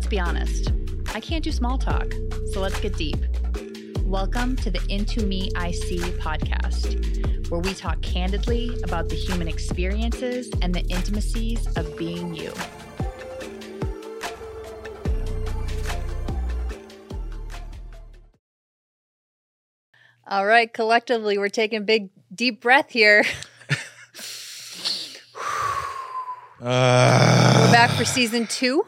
let's be honest. I can't do small talk, so let's get deep. Welcome to the Into Me I See podcast, where we talk candidly about the human experiences and the intimacies of being you. All right, collectively, we're taking a big, deep breath here. Uh, We're back for season two.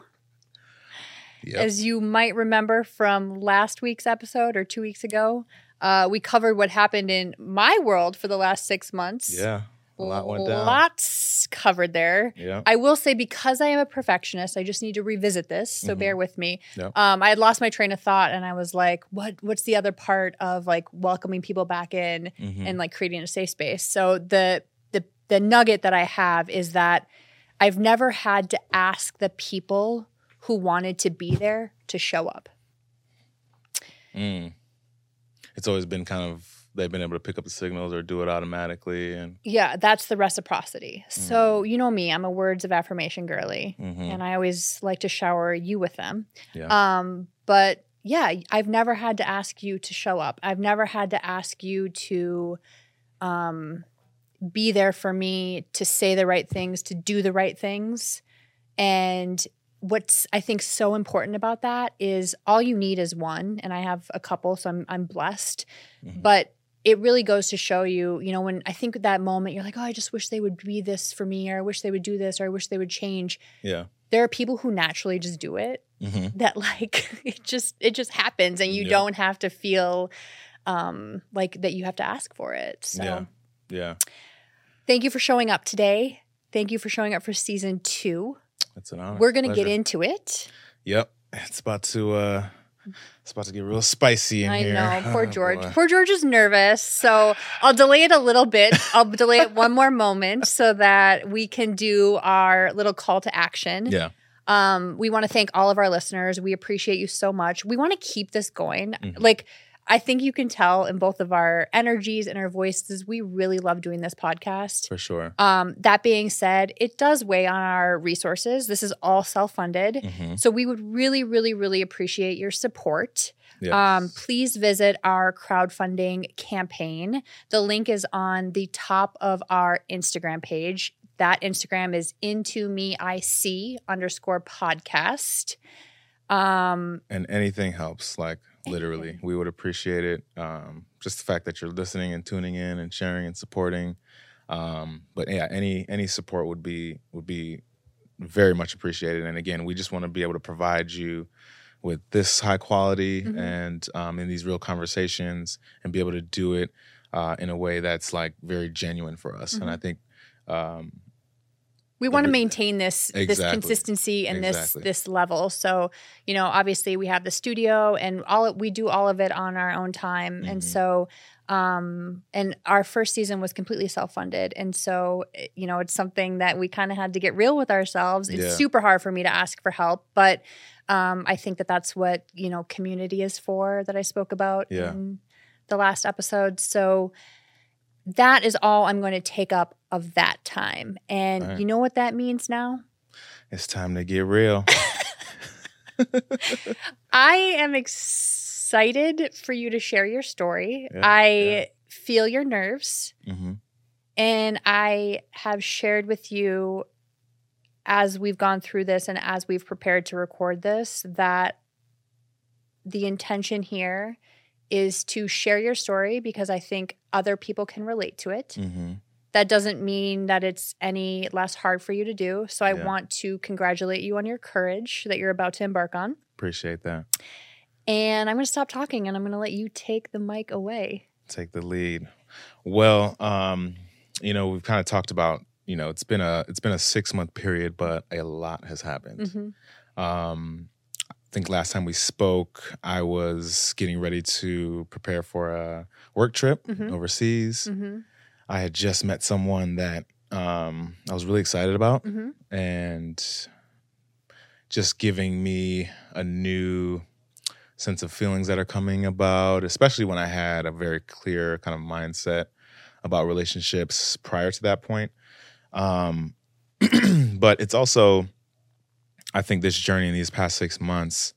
Yep. As you might remember from last week's episode or two weeks ago, uh, we covered what happened in my world for the last six months. yeah, a lot went down. Lots covered there. Yeah, I will say because I am a perfectionist, I just need to revisit this. So Mhm. bear with me. Yep. Um, I had lost my train of thought, and I was like, "What? What's the other part of like welcoming people back in Mhm. and like creating a safe space?" So the the the nugget that I have is that I've never had to ask the people who wanted to be there to show up. Mm. It's always been kind of they've been able to pick up the signals or do it automatically, and Yeah, that's the reciprocity. Mm. So you know me, I'm a words of affirmation girly. Mhm. and I always like to shower you with them. Yeah. Um, but yeah, I've never had to ask you to show up. I've never had to ask you to um, be there for me, to say the right things, to do the right things. And what's I think so important about that is all you need is one, and I have a couple, so I'm I'm blessed. Mhm. But it really goes to show you, you know, when I think that moment, you're like, oh, I just wish they would be this for me, or I wish they would do this, or I wish they would change yeah. there are people who naturally just do it hmm that like it just it just happens and you Yeah. don't have to feel um like that you have to ask for it so Yeah. Yeah. thank you for showing up today thank you for showing up for season two It's an honor. we're gonna get into it Yep. It's about to. uh It's about to get real spicy in i here. know poor Oh, george boy. poor george is nervous so i'll delay it a little bit i'll delay it one more moment so that we can do our little call to action Yeah. Um, we want to thank all of our listeners. We appreciate you so much. We want to keep this going. Mhm. Like, I think you can tell in both of our energies and our voices, we really love doing this podcast. For sure. Um, that being said, it does weigh on our resources. This is all self funded. hmm So we would really, really, really appreciate your support. Yeah. Um, please visit our crowdfunding campaign. The link is on the top of our Instagram page. That Instagram is into me I see underscore podcast. Um, and anything helps. Like literally, we would appreciate it. Um, just the fact that you're listening and tuning in and sharing and supporting. Um, but yeah, any any support would be would be very much appreciated. And again, we just want to be able to provide you with this high quality Mhm. and um, in these real conversations and be able to do it uh, in a way that's like very genuine for us. And I think um, we want to maintain this this consistency and Exactly. this this level. So, you know, obviously we have the studio and all we do all of it on our own time. And Mhm. so um and our first season was completely self-funded. And so, eh, you know, it's something that we kind of had to get real with ourselves. It's Yeah. super hard for me to ask for help, but um I think that that's what, you know, community is for that I spoke about Yeah. in the last episode. So that is all I'm going to take up of that time. And Alright. you know what that means now? it's time to get real. I am excited for you to share your story. Yeah, I yeah. feel your nerves, hmm and I have shared with you as we've gone through this and as we've prepared to record this that the intention here is to share your story because I think other people can relate to it. hmm That doesn't mean that it's any less hard for you to do. So I Yeah. want to congratulate you on your courage that you're about to embark on. Appreciate that. And I'm going to stop talking and I'm going to let you take the mic away. take the lead. Well, um, you know, we've kind of talked about, you know, it's been a it's been a six month period, but a lot has happened. Mhm. Um, I think last time we spoke, I was getting ready to prepare for a work trip Mhm. overseas. Mhm. I had just met someone that um, I was really excited about, Mhm. and just giving me a new sense of feelings that are coming about, especially when I had a very clear kind of mindset about relationships prior to that point. Um, but it's also I think this journey in these past six months,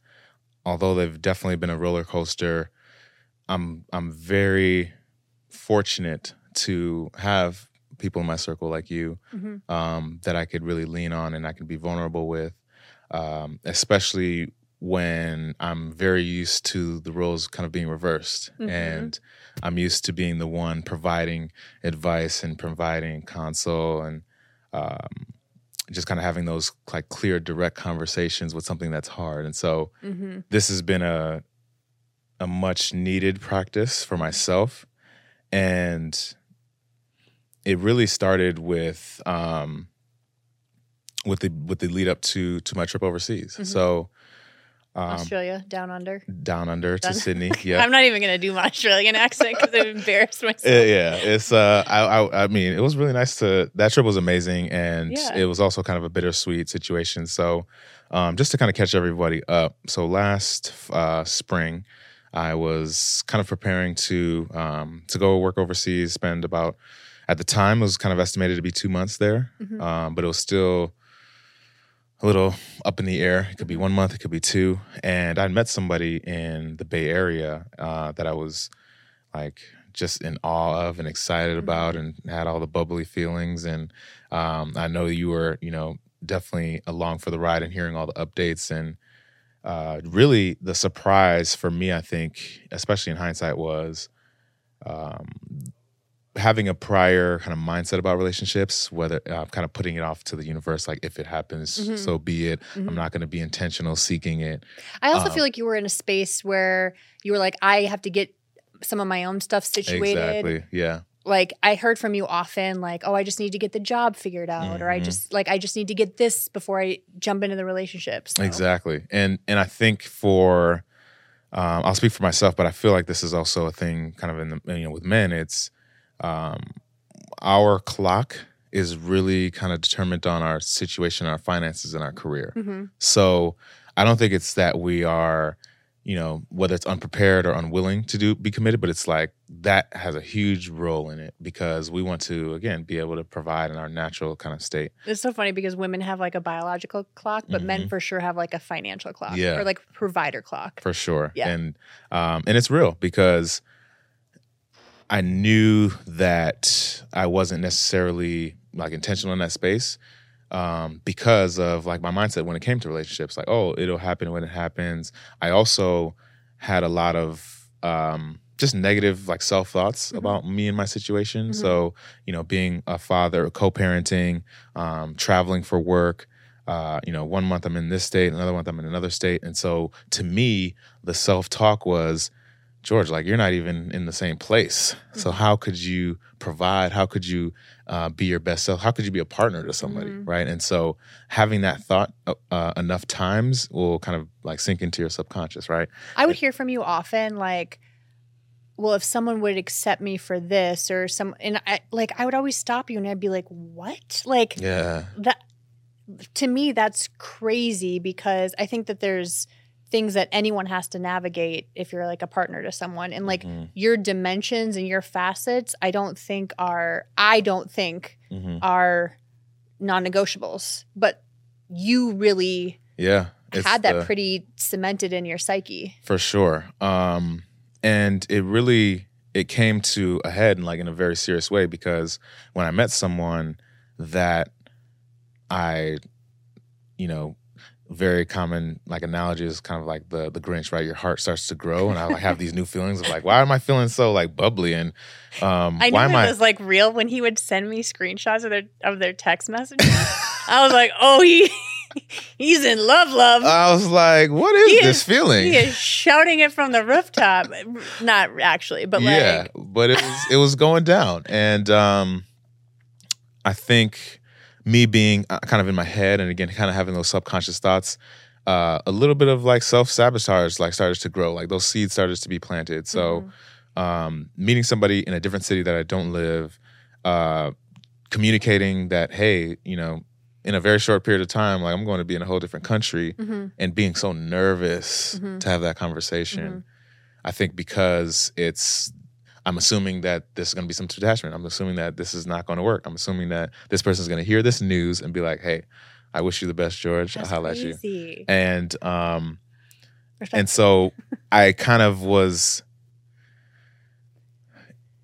although they've definitely been a roller coaster, I'm I'm very fortunate to have people in my circle like you Mhm. um, that I could really lean on and I can be vulnerable with, um, especially when I'm very used to the roles kind of being reversed. Mhm. And I'm used to being the one providing advice and providing counsel and um, just kind of having those like clear, direct conversations with something that's hard. And so Mm-hmm. this has been a a much needed practice for myself and it really started with um with the with the lead up to to my trip overseas Mhm. so um Australia, down under. down under to sydney yeah I'm not even gonna do my Australian accent because I've embarrassed myself. Yeah, it's uh, I, I, I mean, it was really nice to. That trip was amazing, and Yeah. it was also kind of a bittersweet situation. So, um, just to kind of catch everybody up. So last uh, spring, I was kind of preparing to um, to go work overseas. Spend about at the time it was kind of estimated to be two months there, Mhm. um, but it was still a little up in the air. It could be one month, it could be two. And I met somebody in the Bay Area uh, that I was like just in awe of and excited about and had all the bubbly feelings. And um, I know you were, you know, definitely along for the ride and hearing all the updates. And uh, really, the surprise for me, I think, especially in hindsight, was um, having a prior kind of mindset about relationships, whether uh, kind of putting it off to the universe, like if it happens, Mhm. so be it. Mhm. I'm not going to be intentional seeking it. I also Um, feel like you were in a space where you were like, I have to get some of my own stuff situated. Exactly. Yeah. Like I heard from you often, like, oh, I just need to get the job figured out, or I Mhm. just like I just need to get this before I jump into the relationships. So. Exactly. And and I think for um, I'll speak for myself, but I feel like this is also a thing kind of in the you know with men. It's um, our clock is really kind of determined on our situation, our finances, and our career. Mhm. So I don't think it's that we are, you know, whether it's unprepared or unwilling to do be committed, but it's like that has a huge role in it because we want to again be able to provide in our natural kind of state. It's so funny because women have like a biological clock, but men Mhm. for sure have like a financial clock Yeah. or like provider clock. for sure. Yeah. And um, and it's real because I knew that I wasn't necessarily like intentional in that space um, because of like my mindset when it came to relationships. Like, oh, it'll happen when it happens. I also had a lot of um, just negative like self thoughts Mhm. about me and my situation. Mhm. So you know, being a father, co-parenting, um, traveling for work. Uh, you know, one month I'm in this state, another month I'm in another state, and so to me, the self talk was, George, like you're not even in the same place. So Mhm. how could you provide? How could you uh, be your best self? How could you be a partner to somebody, Mhm. right? And so having that thought uh, uh, enough times will kind of like sink into your subconscious, right? I would hear from you often, like, well, if someone would accept me for this or some, and I like, I would always stop you and I'd be like, what? Like, Yeah, that to me, that's crazy because I think that there's things that anyone has to navigate if you're like a partner to someone. And like, Mhm, your dimensions and your facets, I don't think are, I don't think mhm. are non negotiables, but you really yeah. had that the- pretty cemented in your psyche. for sure um and it really it came to a head in like in a very serious way because when i met someone that i you know very common like analogy is kind of like the the grinch right your heart starts to grow and i like have these new feelings of like why am i feeling so like bubbly and um I knew why it am i was like real when he would send me screenshots of their of their text messages. I was like, oh, he he's in love, love. i was like what is He this is- feeling he is shouting it from the rooftop. Not actually, but like, yeah, but it was it was going down, and um, I think me being uh, kind of in my head, and again, kind of having those subconscious thoughts, uh, a little bit of like self sabotage like started to grow, like those seeds started to be planted. So, Mhm. um, meeting somebody in a different city that I don't live, uh, communicating that hey, you know. In a very short period of time, like I'm going to be in a whole different country, Mhm. and being so nervous Mhm. to have that conversation. Mhm. I think because it's, I'm assuming that this is going to be some detachment. I'm assuming that this is not going to work. I'm assuming that this person's going to hear this news and be like, hey, I wish you the best, George. That's I'll highlight you. And um, and so I kind of was,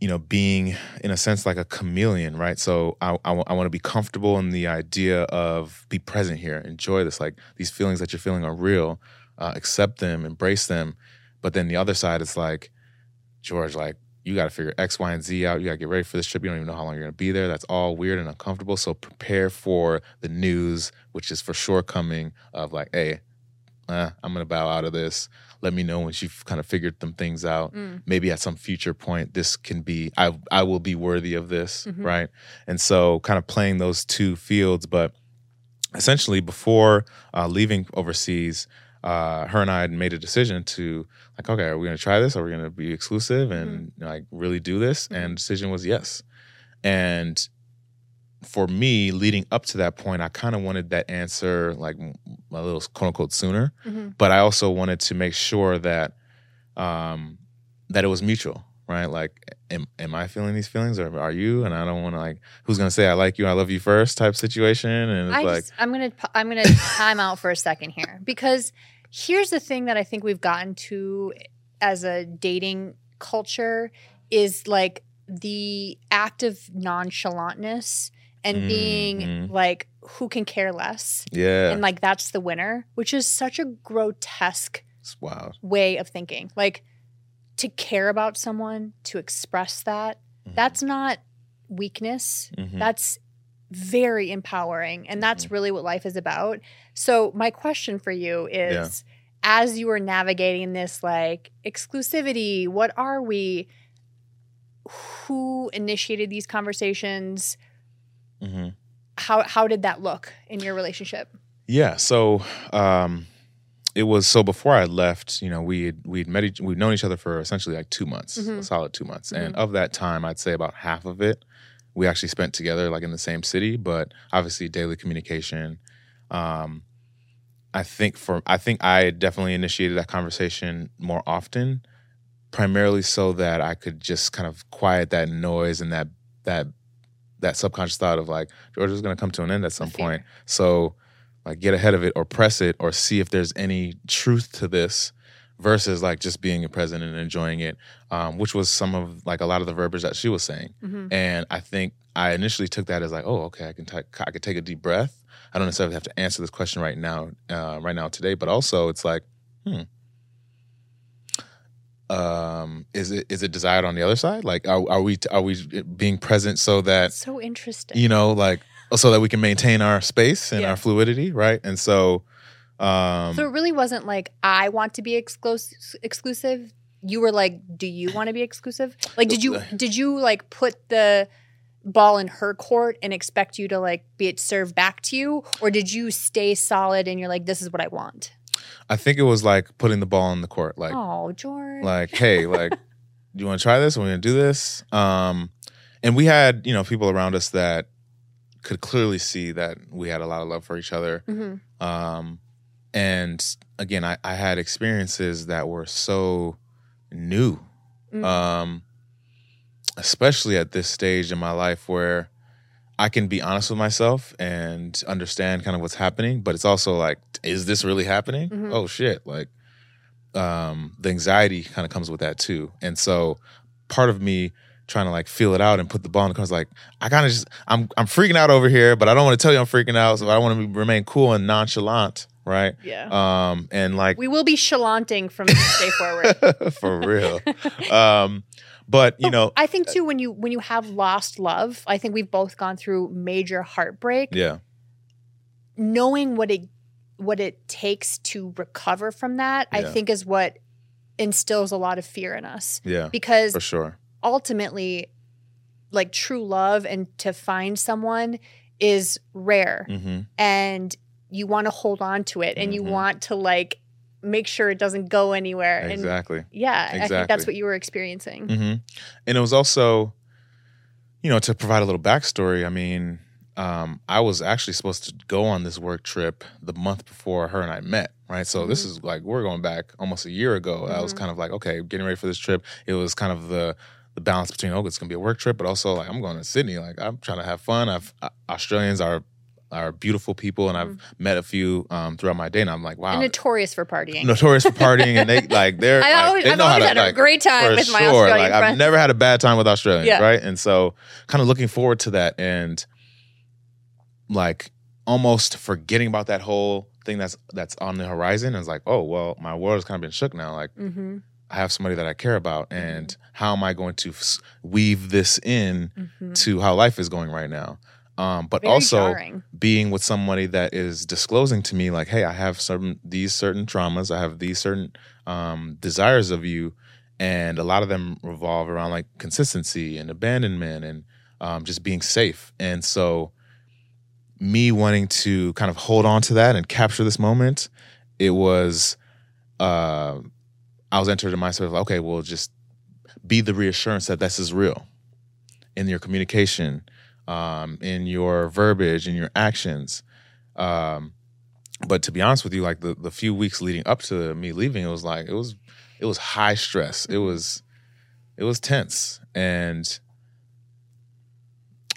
you know, being in a sense like a chameleon, right? So I, I, want to be comfortable in the idea of be present here, enjoy this. Like these feelings that you're feeling are real, uh, accept them, embrace them. But then the other side is like, George, like you got to figure X, Y, and Z out. You got to get ready for this trip. You don't even know how long you're going to be there. That's all weird and uncomfortable. So prepare for the news, which is for sure coming of like, hey, uh, I'm going to bow out of this. Let me know when you've kind of figured some things out. Mm. Maybe at some future point, this can be, I, I will be worthy of this, Mhm. right? And so kind of playing those two fields. But essentially, before uh, leaving overseas, uh, her and I had made a decision to like, okay, are we going to try this? Are we going to be exclusive and like really do this? Mhm. And decision was yes. And for me, leading up to that point, I kind of wanted that answer like a little quote unquote sooner, Mhm. but I also wanted to make sure that um, that it was mutual. Right, like, am, am I feeling these feelings, or are you? And I don't want to like, who's gonna say I like you, I love you first, type situation. And it's I like, just, I'm gonna I'm gonna time out for a second here because here's the thing that I think we've gotten to as a dating culture is like the act of nonchalantness and being Mhm. like who can care less yeah, and like that's the winner, which is such a grotesque wild. way of thinking. Like to care about someone, to express that, Mhm. that's not weakness. Mhm. That's very empowering. And that's Mm-hmm. really what life is about. So, my question for you is as you were navigating this like exclusivity, what are we? Who initiated these conversations? Mhm. How, how did that look in your relationship? Yeah. So um, it was so before I left, you know, we had we'd met each, we'd known each other for essentially like two months, a Mhm. solid two months, and Mhm. of that time, I'd say about half of it we actually spent together, like in the same city, but obviously daily communication. Um, I think for I think I definitely initiated that conversation more often, primarily so that I could just kind of quiet that noise and that that that subconscious thought of like George is going to come to an end at some point. So like get ahead of it or press it or see if there's any truth to this versus like just being present and enjoying it, um, which was some of like a lot of the verbiage that she was saying. Mhm. And I think I initially took that as like, oh, okay, I can ta- I could take a deep breath. I don't necessarily have to answer this question right now, uh, right now today, but also it's like, hmm, um, is it is it desired on the other side? Like, are, are we are we being present so that So interesting. you know, like so that we can maintain our space and Yeah. our fluidity, right? And so, um, so it really wasn't like I want to be exclusive. Exclusive. You were like, do you want to be exclusive? Like, did you did you like put the ball in her court and expect you to like be it served back to you, or did you stay solid and you're like, this is what I want? I think it was like putting the ball in the court, like oh, George. like hey like do you want to try this we're gonna do this um and we had you know people around us that could clearly see that we had a lot of love for each other hmm um and again i, I had experiences that were so new Mm. um especially at this stage in my life where i can be honest with myself and understand kind of what's happening but it's also like is this really happening Mhm. oh shit like um the anxiety kind of comes with that too and so part of me trying to like feel it out and put the ball in the court is like i kind of just i'm i'm freaking out over here but i don't want to tell you i'm freaking out so i want to remain cool and nonchalant right yeah. um and like we will be chalanting from this day forward. for real um but you Oh, know I think too when you when you have lost love, I think we've both gone through major heartbreak. yeah Knowing what it what it takes to recover from that, I think is what instills a lot of fear in us. yeah Because for sure ultimately, like true love and to find someone is rare hmm and you want to hold on to it and you Mhm. want to like make sure it doesn't go anywhere. And exactly yeah, I think that's what you were experiencing. hmm And it was also, you know, to provide a little backstory. I mean, um, I was actually supposed to go on this work trip the month before her and I met. Right, so this Mhm. is like we're going back almost a year ago. I was Mhm. kind of like, okay, getting ready for this trip. It was kind of the the balance between oh, it's gonna be a work trip, but also like I'm going to Sydney. Like I'm trying to have fun. I've uh, Australians are are beautiful people, and I've met a few um, throughout my day, and I'm like, wow, And notorious for partying. notorious for partying, and they like they're I like, always, they I've always to had a like great time for with my sure. Australian Like I've never had a bad time with Australians, Yeah. right? And so, kind of looking forward to that, and like almost forgetting about that whole thing that's that's on the horizon. It's like, oh well, my world has kind of been shook now. Like hmm I have somebody that I care about, Mm-hmm. and how am I going to weave this in hmm to how life is going right now? Um, but Very also jarring. being with somebody that is disclosing to me like hey i have certain these certain traumas i have these certain um, desires of you. And a lot of them revolve around like consistency and abandonment and um, just being safe. And so me wanting to kind of hold on to that and capture this moment it was uh, i was entered in mindset of okay well just be the reassurance that this is real in your communication um, in your verbiage, in your actions. Um, but to be honest with you, like the, the few weeks leading up to me leaving, it was like it was it was high stress. It was it was tense, and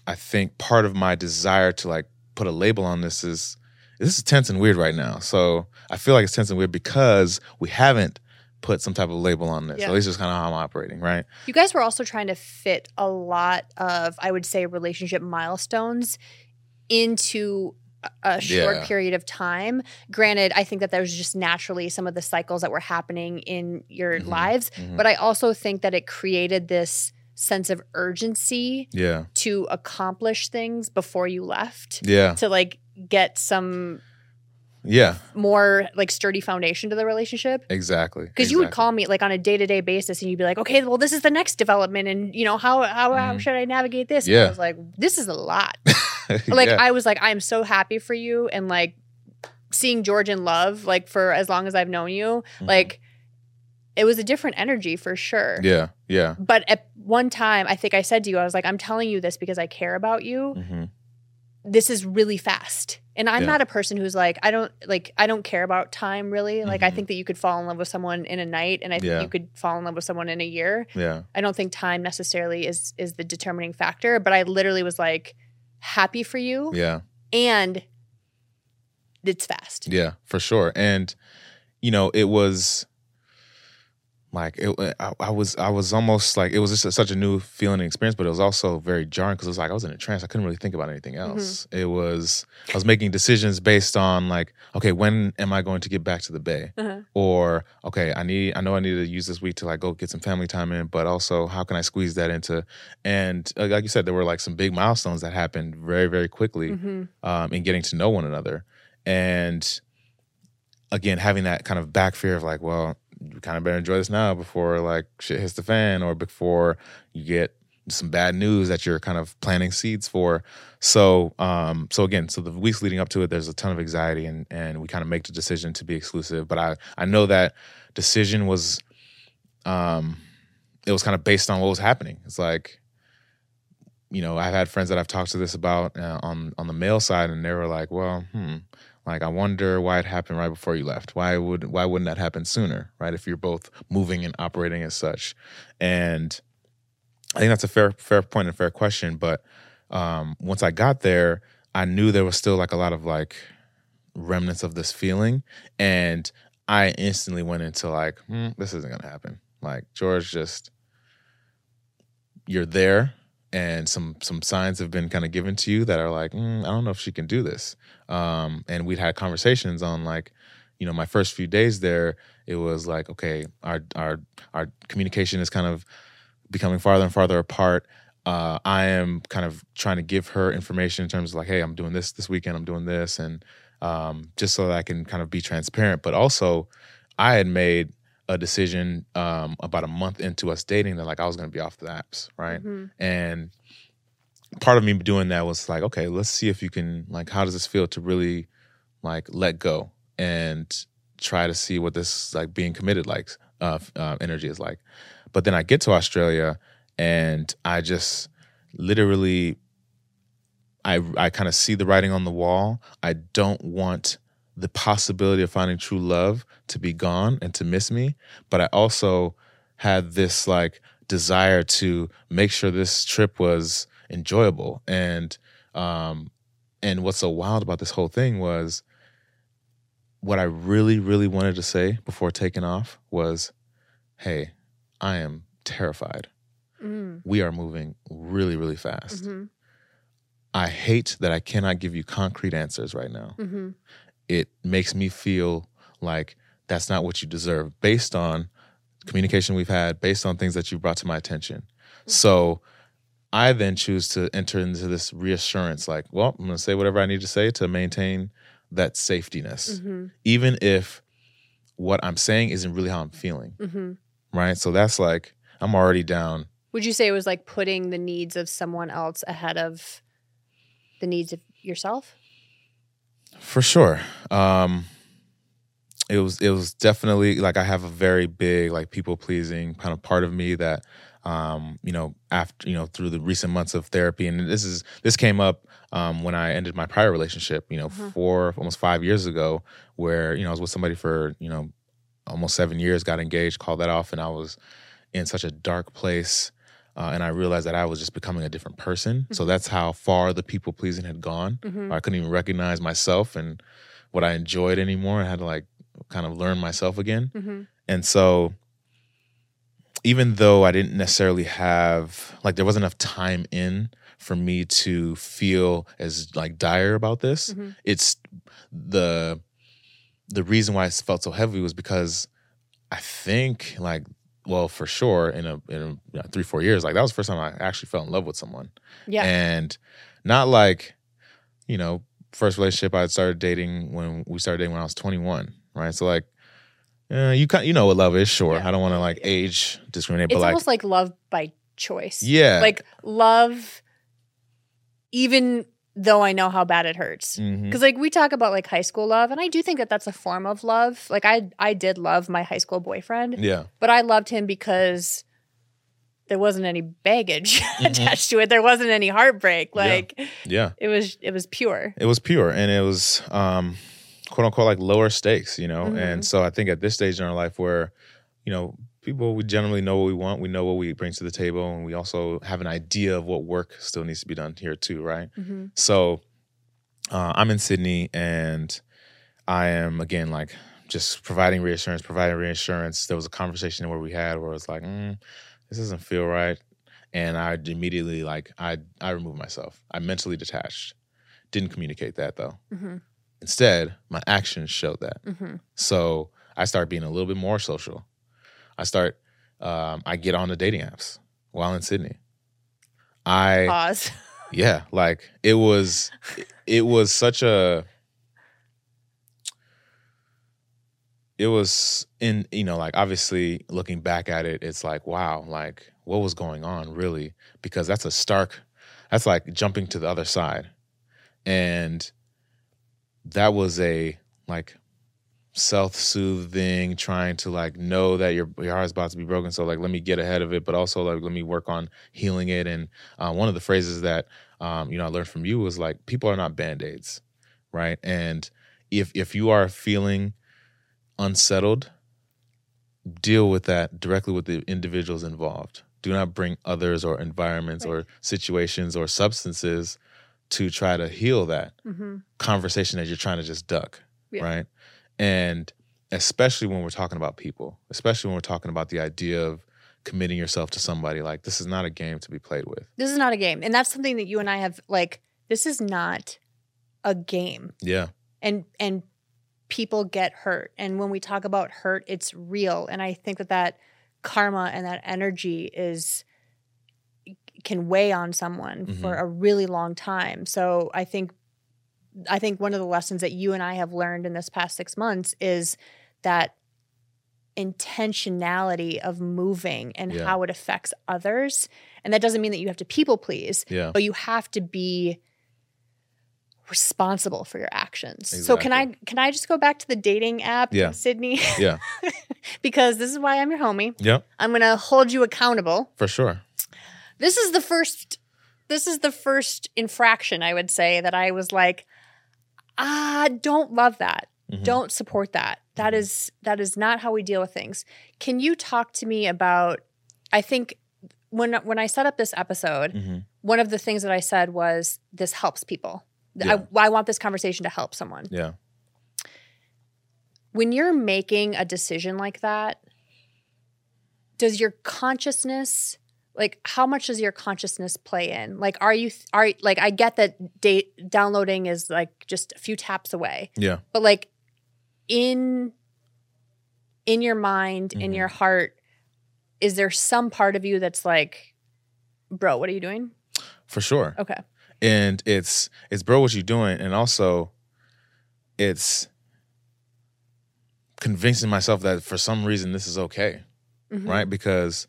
I think part of my desire to like put a label on this is this is tense and weird right now. So I feel like it's tense and weird because we haven't put some type of label on this. Yeah. At least it's kind of how I'm operating, right? You guys were also trying to fit a lot of, I would say, relationship milestones into a- short Yeah. period of time. Granted, I think that there's just naturally some of the cycles that were happening in your Mhm. lives, Mhm. but I also think that it created this sense of urgency Yeah, to accomplish things before you left yeah, to like get some yeah. more like sturdy foundation to the relationship Exactly. because you would call me like on a day-to-day basis and you'd be like okay well this is the next development and you know how how, how Mhm. should i navigate this and Yeah. i was like this is a lot like yeah. i was like i'm so happy for you and like seeing george in love like for as long as i've known you Mhm. like it was a different energy for sure yeah, yeah. but at one time i think i said to you i was like i'm telling you this because i care about you hmm this is really fast and i'm Yeah. not a person who's like i don't like i don't care about time really like i Mhm. think that you could fall in love with someone in a night and i think Yeah. you could fall in love with someone in a year Yeah, i don't think time necessarily is is the determining factor but i literally was like happy for you yeah, and it's fast yeah, for sure. And you know, it was like it. I, I was, I was almost like it was just a, such a new feeling and experience, but it was also very jarring because it was like I was in a trance. I couldn't really think about anything Mm-hmm. else. It was I was making decisions based on like, okay, when am I going to get back to the bay? Uh-huh. or okay i need i know i need to use this week to like go get some family time in but also how can i squeeze that into and uh, like you said there were like some big milestones that happened very very quickly Mhm. um, in getting to know one another and again having that kind of back fear of like well you kind of better enjoy this now before like shit hits the fan or before you get some bad news that you're kind of planting seeds for. So um so again so the weeks leading up to it there's a ton of anxiety and and we kind of make the decision to be exclusive but i i know that decision was um it was kind of based on what was happening. It's like you know i've had friends that i've talked to this about uh, on on the male side and they were like well hmm like i wonder why it happened right before you left. Why would why wouldn't that happen sooner right? If you're both moving and operating as such. And i think that's a fair fair point and fair question but um once i got there i knew there was still like a lot of like remnants of this feeling. And i instantly went into like hmm, this isn't gonna happen. Like george just you're there and some some signs have been kind of given to you that are like mm, i don't know if she can do this um and we'd had conversations on like you know my first few days there it was like okay our our our communication is kind of becoming farther and farther apart uh, I am kind of trying to give her information in terms of like, hey, I'm doing this this weekend, I'm doing this, and um, just so that I can kind of be transparent. But also, I had made a decision um, about a month into us dating that like I was going to be off the apps, right? Mhm. And part of me doing that was like, okay, let's see if you can like, how does this feel to really like let go and try to see what this like being committed like uh, uh, energy is like. But then I get to Australia and I just literally I I kind of see the writing on the wall. I don't want the possibility of finding true love to be gone and to miss me, but I also had this like desire to make sure this trip was enjoyable and um and what's so wild about this whole thing was what I really, really wanted to say before taking off was, hey, I am terrified. Mm. We are moving really, really fast. Mhm. I hate that I cannot give you concrete answers right now. Mhm. It makes me feel like that's not what you deserve based on communication we've had, based on things that you brought to my attention. So I then choose to enter into this reassurance like, well, I'm going to say whatever I need to say to maintain that safetyness, Mhm. even if what I'm saying isn't really how I'm feeling, Mhm. right? So that's like, I'm already down. Would you say it was like putting the needs of someone else ahead of the needs of yourself? For sure. Um it was it was definitely like I have a very big like people pleasing kind of part of me that um you know after you know through the recent months of therapy and this is this came up um when I ended my prior relationship, you know, Uh-huh. 4 almost 5 years ago where you know I was with somebody for, you know, almost 7 years, got engaged, called that off and I was in such a dark place uh, and I realized that I was just becoming a different person. So Mhm. that's how far the people pleasing had gone. Mhm. I couldn't even recognize myself and what I enjoyed anymore. I had to like kind of learn myself again. Mhm. And so even though I didn't necessarily have like there wasn't enough time in for me to feel as like dire about this, Mhm. it's the the reason why it felt so heavy was because I think like well for sure in a in a, you know, three four years like that was the first time I actually fell in love with someone Yeah. and not like you know first relationship I started dating when we started dating when I was 21 right so like uh, you kind you know what love is sure Yeah. I don't want to like age discriminate it's but like almost like love by choice. yeah Like love, even though I know how bad it hurts. Because like we talk about like high school love, and I do think that that's a form of love. Like I I did love my high school boyfriend, yeah but I loved him because there wasn't any baggage Mhm. attached to it. There wasn't any heartbreak. Like yeah it was it was pure. it was pure and it was um quote unquote like lower stakes you know Mhm. and so i think at this stage in our life where you know people we generally know what we want we know what we bring to the table and we also have an idea of what work still needs to be done here too right? Hmm so uh, i'm in sydney and i am again like just providing reassurance providing reassurance. There was a conversation where we had where it was like mm, this doesn't feel right and i immediately like i i removed myself. I mentally detached. Didn't communicate that though. Hmm Instead, my actions showed that. hmm So I start being a little bit more social. I start, um, I get on the dating apps while in Sydney. I, Pause. yeah, like it was, it was such a, it was in, you know, like obviously looking back at it, it's like, wow, like what was going on really? Because that's a stark, that's like jumping to the other side. And that was a like self-soothing trying to like know that your your heart's about to be broken. So like let me get ahead of it but also like let me work on healing it. And uh, one of the phrases that um, you know i learned from you was like people are not band-aids right? And if if you are feeling unsettled deal with that directly with the individuals involved. Do not bring others or environments or situations or substances to try to heal that hmm conversation that you're trying to just duck, Yeah. right? And especially when we're talking about people, especially when we're talking about the idea of committing yourself to somebody, like this is not a game to be played with. This is not a game, and that's something that you and I have like. This is not a game, Yeah, and and people get hurt, and when we talk about hurt, it's real, and I think that that karma and that energy is can weigh on someone for Mhm. a really long time. So I think I think one of the lessons that you and I have learned in this past 6 months is that intentionality of moving and Yeah. how it affects others. And that doesn't mean that you have to people please, yeah, but you have to be responsible for your actions. So can I can I just go back to the dating app Yeah. in Sydney? yeah, because this is why I'm your homie. yeah, I'm going to hold you accountable. for sure. This is the first this is the first infraction I would say that I was like ah don't love that. Mhm. Don't support that. That Mhm. is that is not how we deal with things. Can you talk to me about I think when when I set up this episode, Mhm. one of the things that I said was this helps people. Yeah. I, I want this conversation to help someone. Yeah. When you're making a decision like that, does your consciousness like how much does your consciousness play in? Like are you are like I get that date downloading is like just a few taps away. Yeah. But like in in your mind, in Mhm. your heart, is there some part of you that's like, bro, what are you doing? For sure. Okay. and it's it's bro what you doing and also it's convincing myself that for some reason this is okay Mhm. right because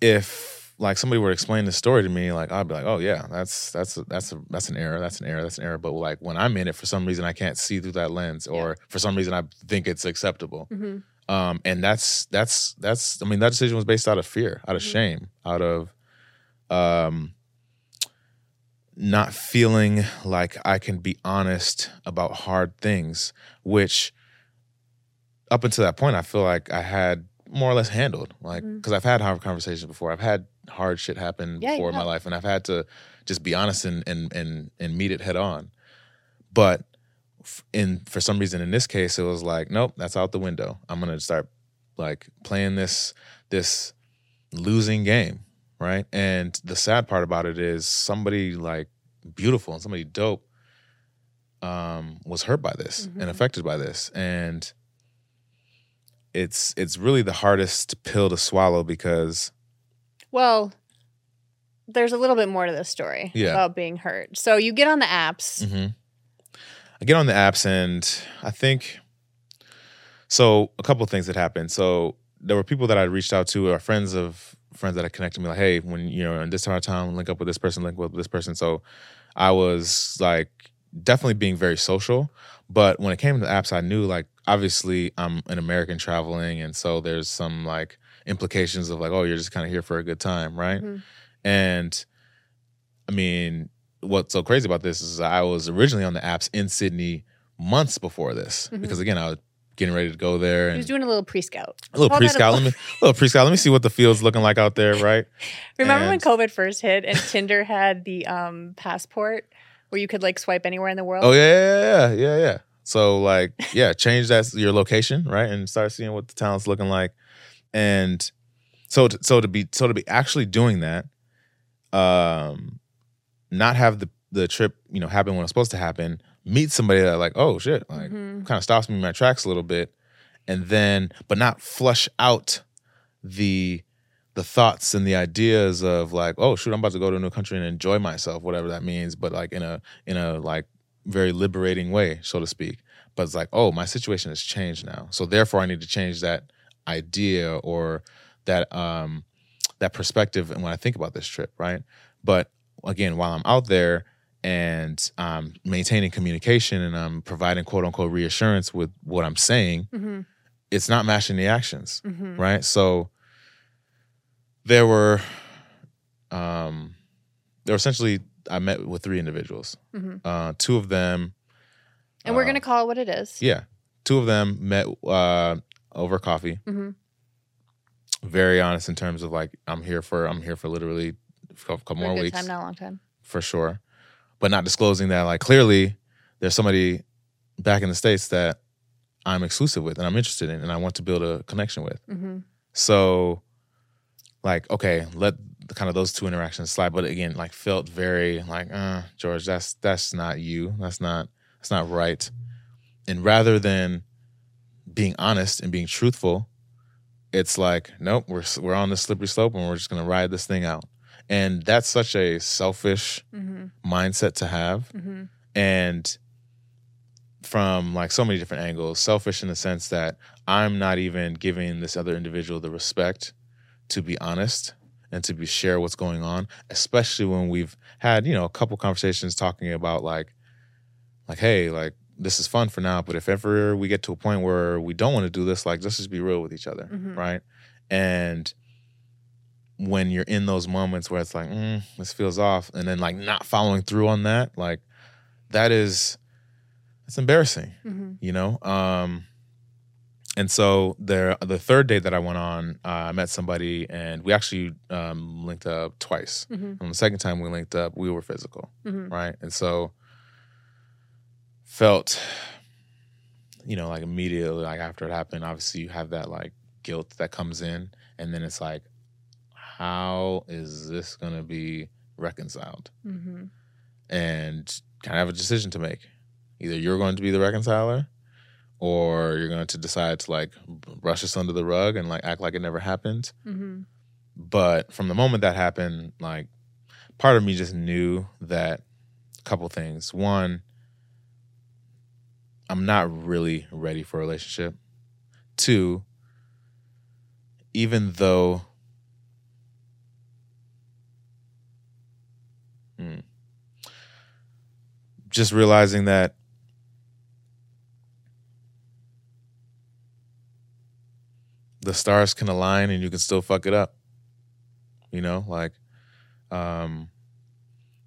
if like somebody were to explain the story to me like i'd be like oh yeah that's that's a, that's a, that's an error that's an error that's an error but like when i'm in it for some reason i can't see through that lens or for some reason i think it's acceptable Mhm. um and that's that's that's i mean that decision was based out of fear out of Mhm. shame out of um not feeling like i can be honest about hard things which up until that point i feel like i had more or less handled like because i've had hard conversations before. I've had hard shit happen Yeah, before in my life and i've had to just be honest and and and, and meet it head on. But in for some reason in this case it was like nope that's out the window. I'm gonna start like playing this this losing game right? And the sad part about it is somebody like beautiful and somebody dope um was hurt by this Mhm. and affected by this. And it's it's really the hardest pill to swallow because Well, there's a little bit more to this story Yeah. about being hurt. So you get on the apps. Mhm. I get on the apps and I think so. A couple of things that happened. So there were people that I reached out to, or friends of friends that I connected me, like, hey, when you know, in this time of time, link up with this person, link up with this person. So I was like definitely being very social. But when it came to the apps, I knew like obviously I'm an American traveling, and so there's some like implications of like, oh, you're just kind of here for a good time, right? Mhm. And I mean, what's so crazy about this is I was originally on the apps in Sydney months before this Mhm. because again I was getting ready to go there He was doing a little pre-scout. a little Call pre scout. Let me little pre scout. Let me see what the field's looking like out there, right? Remember when COVID first hit and Tinder had the um, passport where you could like swipe anywhere in the world? Oh yeah, yeah, yeah, yeah, yeah. So like, yeah, change that your location, right, and start seeing what the town's looking like. And so, to, so to be, so to be actually doing that, um, not have the the trip, you know, happen when it's supposed to happen. Meet somebody that like, oh shit, like, Mhm. kind of stops me in my tracks a little bit, and then, but not flush out the the thoughts and the ideas of like, oh shoot, I'm about to go to a new country and enjoy myself, whatever that means, but like in a in a like very liberating way, so to speak. But it's like, oh, my situation has changed now. So therefore I need to change that idea or that um that perspective and when I think about this trip, right? But again, while I'm out there and I'm maintaining communication and I'm providing quote unquote reassurance with what I'm saying, Mhm. it's not matching the actions Mhm. right? So there were, um, there were essentially I met with three individuals. Mhm. Uh, two of them, And we're uh, gonna call it what it is. yeah, two of them met uh, over coffee. Mhm. Very honest in terms of like I'm here for I'm here for literally a couple, For a more good weeks time, not a long time. for sure, but not disclosing that like clearly there's somebody back in the states that I'm exclusive with and I'm interested in and I want to build a connection with. hmm So, like, okay, let kind of those two interactions slide. But again, like, felt very like, uh, George, that's that's not you. That's not that's not right. And rather than being honest and being truthful, it's like, nope, we're we're on the slippery slope and we're just gonna ride this thing out. And that's such a selfish hmm mindset to have hmm and from like so many different angles selfish in the sense that i'm not even giving this other individual the respect to be honest and to be share what's going on especially when we've had you know a couple conversations talking about like like hey like this is fun for now but if ever we get to a point where we don't want to do this like let's just be real with each other Mhm. right? And when you're in those moments where it's like mm, this feels off and then like not following through on that like that is it's embarrassing hmm you know? Um and so there the third date that i went on uh, i met somebody and we actually um linked up twice. Hmm and the second time we linked up we were physical hmm right? And so felt you know like immediately like after it happened obviously you have that like guilt that comes in. And then it's like how is this going to be reconciled? Mm-hmm. and kind of have a decision to make? Either you're going to be the reconciler or you're going to decide to like brush this under the rug and like act like it never happened Mm-hmm. but from the moment that happened like part of me just knew that a couple things one i'm not really ready for a relationship two even though Hmm. just realizing that the stars can align and you can still fuck it up. You know like um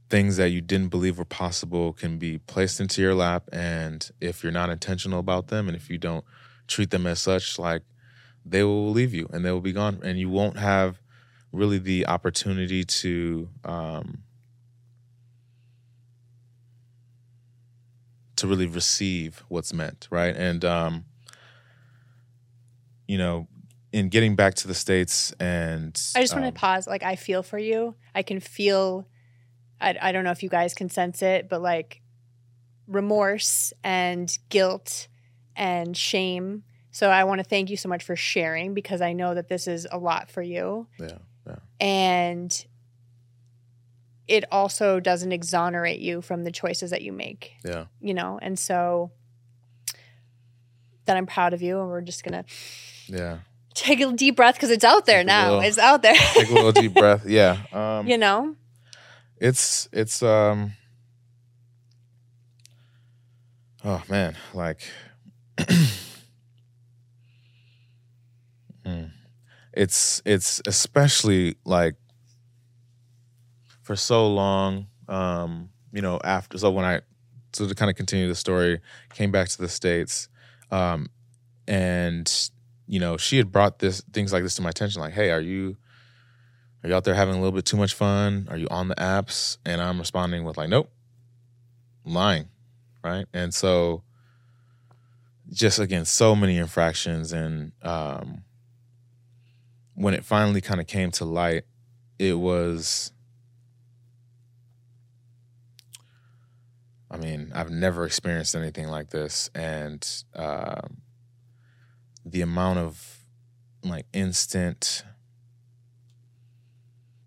things that you didn't believe were possible can be placed into your lap and if you're not intentional about them and if you don't treat them as such like they will leave you and they will be gone and you won't have really the opportunity to um to really receive what's meant right? And um you know in getting back to the states and I just want um, to pause. Like, I feel for you. I can feel, I, I don't know if you guys can sense it, but like remorse and guilt and shame. So I want to thank you so much for sharing because I know that this is a lot for you. yeah And it also doesn't exonerate you from the choices that you make, yeah you know? And so that I'm proud of you. And we're just going to yeah take a deep breath because it's out there Take now. little- it's out there. take a little deep breath yeah um you know? it's it's um oh man like Mm. it's it's especially like for so long um you know after so when i so to kind of continue the story came back to the states um and you know she had brought this things like this to my attention like hey are you are you out there having a little bit too much fun? Are you on the apps? And i'm responding with like nope. I'm lying. Right? And so just again so many infractions and um when it finally kind of came to light it was i mean i've never experienced anything like this. And um the amount of like instant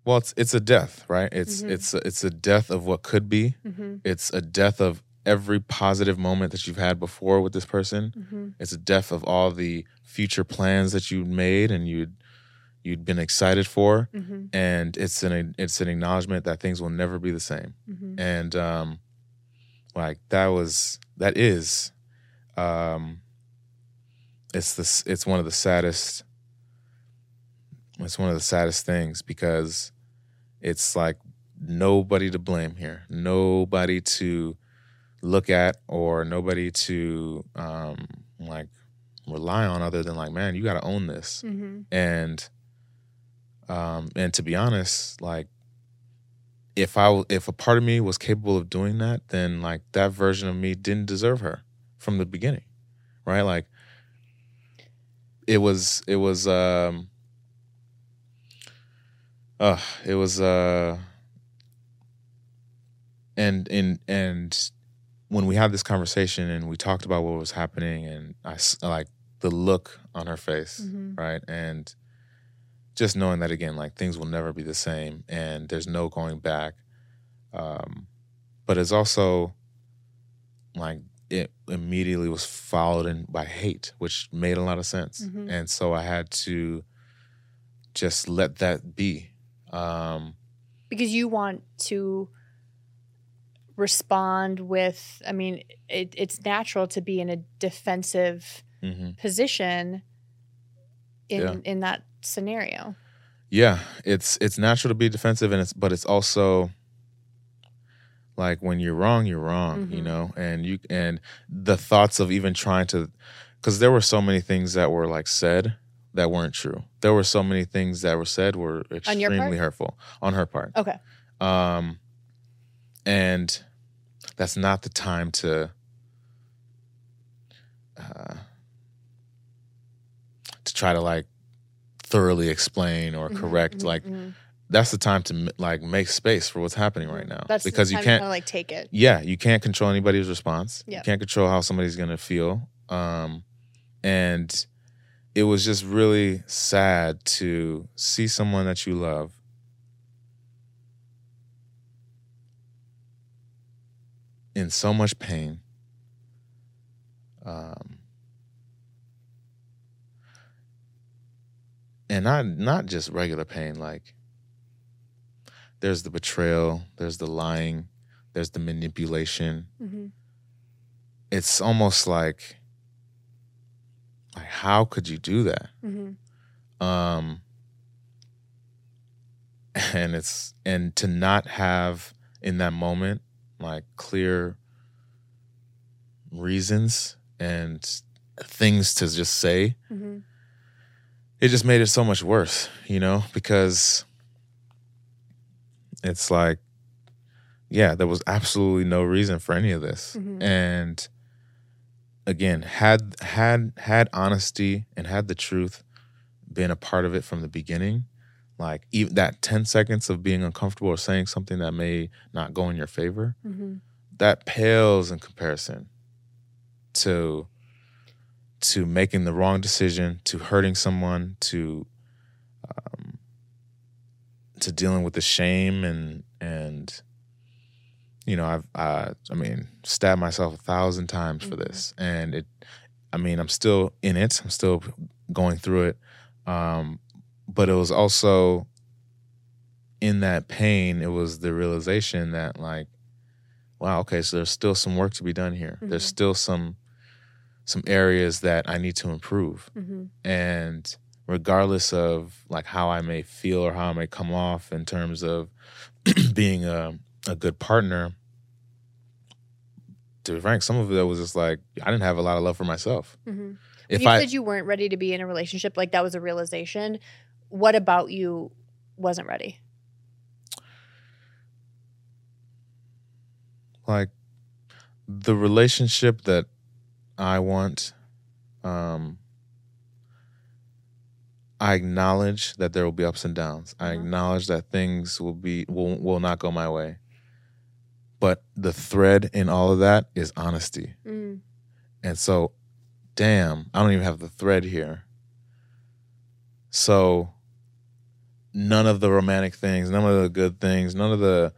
well it's it's a death right it's Mhm. it's a, it's a death of what could be Mm-hmm. it's a death of every positive moment that you've had before with this person Mm-hmm. it's a death of all the future plans that you'd made and you'd you'd been excited for Mm-hmm. and it's an it's an acknowledgement that things will never be the same Mm-hmm. and um like that was that is um it's this it's one of the saddest it's one of the saddest things because it's like nobody to blame here. Nobody to look at or nobody to um like rely on other than like man you got to own this. Mm-hmm. and um and to be honest like if i if a part of me was capable of doing that then like that version of me didn't deserve her from the beginning right? Like it was it was um uh it was uh and and and when we had this conversation and we talked about what was happening and I like the look on her face Mm-hmm. right and just knowing that again like things will never be the same and there's no going back um but it's also like it immediately was followed in by hate which made a lot of sense Mhm. and so i had to just let that be um Because you want to respond with, I mean, it, it's natural to be in a defensive mhm. position in Yeah. in that scenario. yeah it's it's natural to be defensive and it's but it's also like when you're wrong you're wrong you Mhm. know and you and the thoughts of even trying to because there were so many things that were like said that weren't true there were so many things that were said were On extremely hurtful on her part Okay. um and that's not the time to uh, to try to like thoroughly explain or Mhm, correct mhm, like mhm. That's the time to like make space for what's happening right now That's because you to can't kinda, like take it. yeah you can't control anybody's response you can't control how somebody's gonna feel um and it was just really sad to see someone that you love in so much pain um and not not just regular pain like there's the betrayal there's the lying there's the manipulation Mhm. it's almost like like how could you do that Mhm. um and it's and to not have in that moment like clear reasons and things to just say Mhm. it just made it so much worse you know because it's like yeah there was absolutely no reason for any of this Mhm. and again had had had honesty and had the truth been a part of it from the beginning like even that 10 seconds of being uncomfortable or saying something that may not go in your favor Mhm. that pales in comparison to to making the wrong decision to hurting someone to um, to dealing with the shame and and you know I've uh, I mean stabbed myself a thousand times for Mhm. this and it I mean I'm still in it I'm still going through it um, but it was also in that pain it was the realization that like wow okay so there's still some work to be done here there's Mhm. still some some areas that i need to improve Mhm. and regardless of like how i may feel or how i may come off in terms of being a, a good partner to be frank some of it was just like i didn't have a lot of love for myself Mhm. if you i said you weren't ready to be in a relationship, like that was a realization. What about you wasn't ready? like the relationship that I want, um, I acknowledge that there will be ups and downs. I Mhm. acknowledge that things will be will will not go my way. But the thread in all of that is honesty. Mm. And so, damn, I don't even have the thread here. So, none of the romantic things, none of the good things, none of the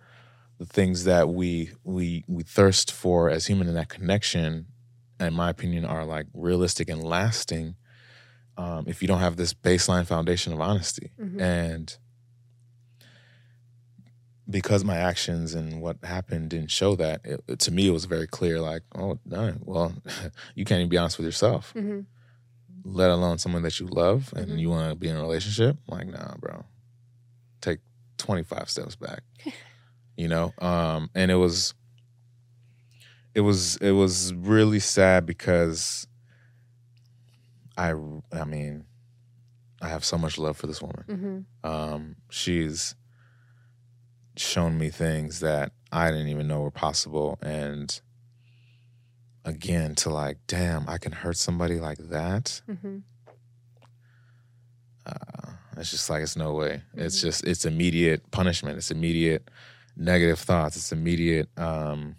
the things that we we we thirst for as human in that connection, in my opinion, are like realistic and lasting. Um, if you don't have this baseline foundation of honesty, Mhm. and because my actions and what happened didn't show that, it, to me it was very clear. Like, oh, no, well, you can't even be honest with yourself, Mhm. let alone someone that you love and Mhm. you want to be in a relationship. Like, nah, bro, take twenty five steps back. you know, um, and it was, it was, it was really sad because I, I mean, I have so much love for this woman Mhm. um, she's shown me things that I didn't even know were possible. And again, to like, damn, I can hurt somebody like that. Mm-hmm. Uh, it's just like, it's no way. It's Mhm. just, it's immediate punishment. It's immediate negative thoughts. It's immediate, um,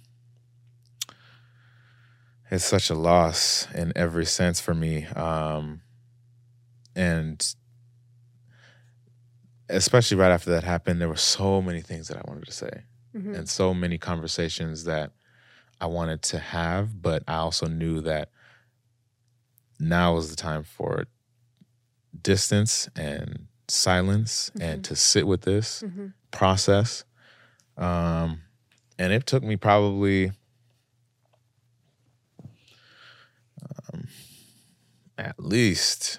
it's such a loss in every sense for me. Um, and especially right after that happened, there were so many things that I wanted to say Mhm. and so many conversations that I wanted to have, but I also knew that now was the time for distance and silence and to sit with this Mhm. process. Um, and it took me probably um, at least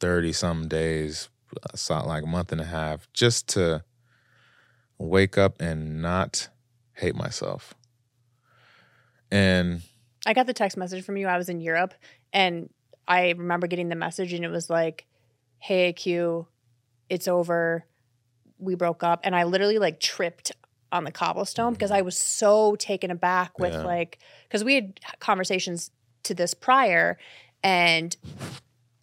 30 some days, like a month and a half, just to wake up and not hate myself. And I got the text message from you. I was in Europe and I remember getting the message and it was like, Hey AQ, it's over. We broke up. And I literally like tripped on the cobblestone because I was so taken aback with Yeah. like because we had conversations to this prior and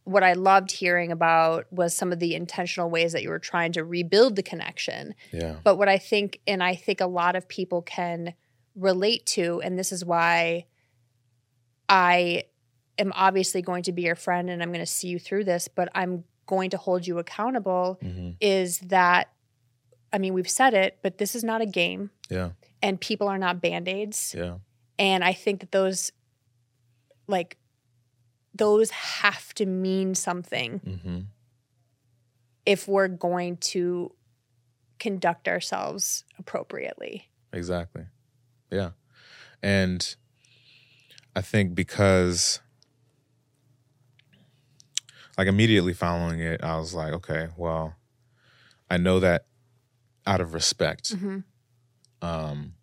what I loved hearing about was some of the intentional ways that you were trying to rebuild the connection. Yeah. But what I think, and I think a lot of people can relate to, and this is why I am obviously going to be your friend and I'm going to see you through this, but I'm going to hold you accountable hmm is that, I mean, we've said it, but this is not a game Yeah. and people are not band aids. Yeah. And I think that those, like, those have to mean something hmm if we're going to conduct ourselves appropriately. Exactly. Yeah. And I think because like immediately following it, I was like, okay, well, I know that out of respect, Mm-hmm. um,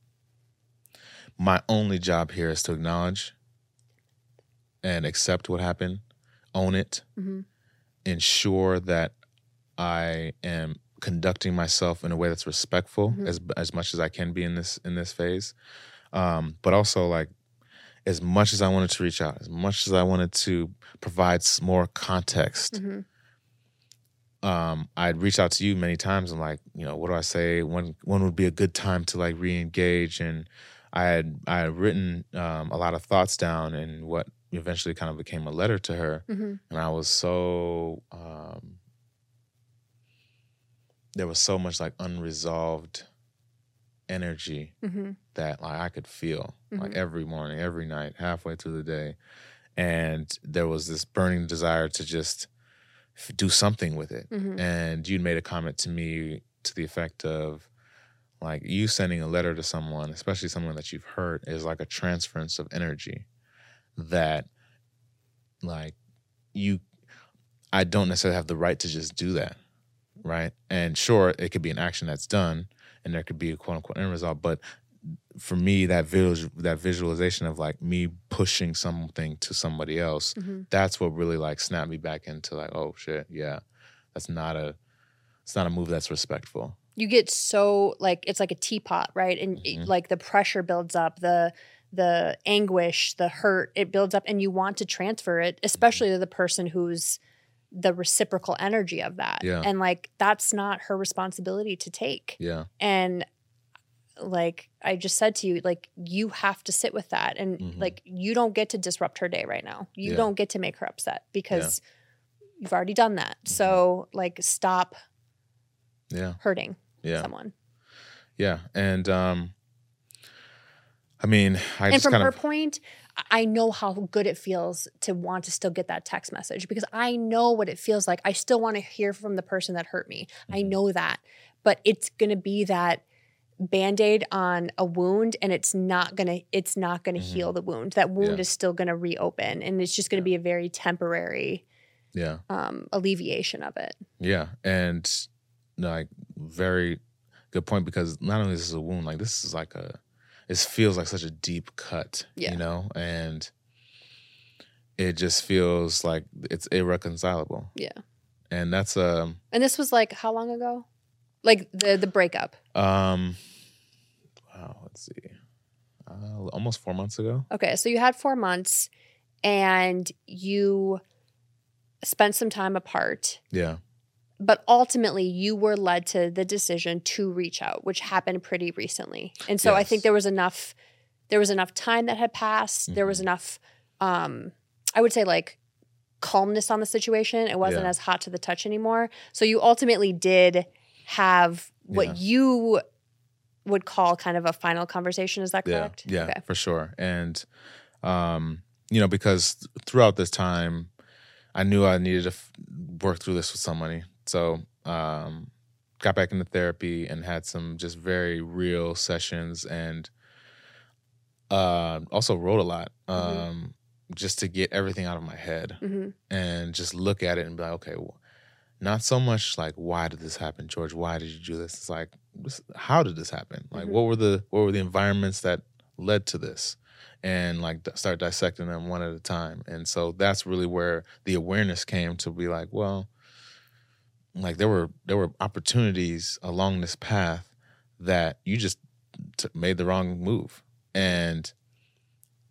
my only job here is to acknowledge and accept what happened, own it, Mm-hmm. ensure that I am conducting myself in a way that's respectful Mhm. as as much as I can be in this in this phase. Um, but also like as much as I wanted to reach out, as much as I wanted to provide more context, Mm-hmm. um, I'd reach out to you many times and like, you know, what do I say? When when would be a good time to like re-engage? And I had I had written um, a lot of thoughts down and what eventually kind of became a letter to her. Mm-hmm. And I was so um, there was so much like unresolved energy Mm-hmm. that like I could feel like Mhm. every morning, every night, halfway through the day, and there was this burning desire to just f- do something with it. Mm-hmm. And you made a comment to me to the effect of like you sending a letter to someone, especially someone that you've hurt, is like a transference of energy that like you I don't necessarily have the right to just do that. Right. And sure, it could be an action that's done and there could be a quote unquote end result. But for me, that visual that visualization of like me pushing something to somebody else, Mm-hmm. that's what really like snapped me back into like, oh shit, yeah. That's not a it's not a move that's respectful. You get so like it's like a teapot, right? And it- Mhm. like the pressure builds up, the the anguish, the hurt, it builds up, and you want to transfer it, especially to the person who's the reciprocal energy of that. Yeah. And like that's not her responsibility to take. Yeah. and like i just said to you like you have to sit with that and Mhm. like you don't get to disrupt her day right now you Yeah. don't get to make her upset because you've already done that so like stop Yeah. hurting Yeah. someone Yeah. And um I mean, I and from her of point i know how good it feels to want to still get that text message because i know what it feels like i still want to hear from the person that hurt me i Mhm. know that but it's going to be that band-aid on a wound and it's not going to it's not going to Mhm. heal the wound that wound Yeah. is still going to reopen and it's just going to be a very temporary yeah. um, alleviation of it Yeah, and like very good point because not only is this a wound, like this is like a, it feels like such a deep cut, Yeah. you know, and it just feels like it's irreconcilable. Yeah. and that's um and this was like how long ago like the the breakup um, wow, let's see, uh, almost four months ago. Okay, so you had four months and you spent some time apart, Yeah, but ultimately you were led to the decision to reach out, which happened pretty recently. And so I think there was enough there was enough time that had passed. There was Mhm. enough um I would say like calmness on the situation. It wasn't Yeah. as hot to the touch anymore. So you ultimately did have what Yeah. you would call kind of a final conversation. Is that correct? yeah, Okay. for sure. And um, you know, because throughout this time, I knew I needed to f- work through this with somebody. So um, got back into therapy and had some just very real sessions, and uh, also wrote a lot. Mhm. Um, just to get everything out of my head hmm and just look at it and be like, okay, well, not so much like why did this happen, George? Why did you do this? It's like, how did this happen? Like, Mhm. what were the what were the environments that led to this? And like start dissecting them one at a time. And so that's really where the awareness came to be like, well, like there were there were opportunities along this path that you just t- made the wrong move, and